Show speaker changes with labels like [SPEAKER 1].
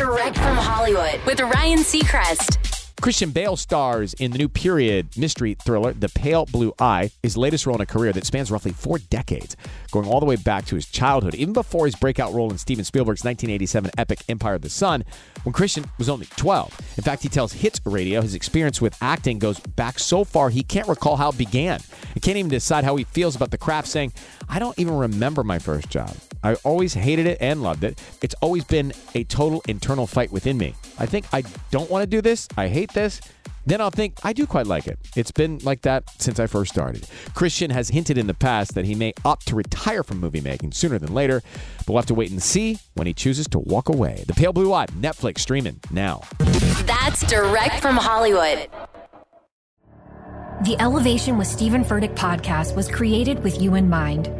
[SPEAKER 1] Direct from Hollywood with Ryan Seacrest.
[SPEAKER 2] Christian Bale stars in the new period mystery thriller The Pale Blue Eye, his latest role in a career that spans roughly four decades, going all the way back to his childhood, even before his breakout role in Steven Spielberg's 1987 epic Empire of the Sun, when Christian was only 12. In fact, he tells Hits Radio his experience with acting goes back so far he can't recall how it began. He can't even decide how he feels about the craft, saying, I don't even remember my first job. I always hated it and loved it. It's always been a total internal fight within me. I think I don't want to do this. I hate this. Then I'll think, I do quite like it. It's been like that since I first started. Christian has hinted in the past that he may opt to retire from movie making sooner than later, but we'll have to wait and see when he chooses to walk away. The Pale Blue Eye, Netflix streaming now.
[SPEAKER 1] That's direct from Hollywood.
[SPEAKER 3] The Elevation with Stephen Furtick podcast was created with you in mind.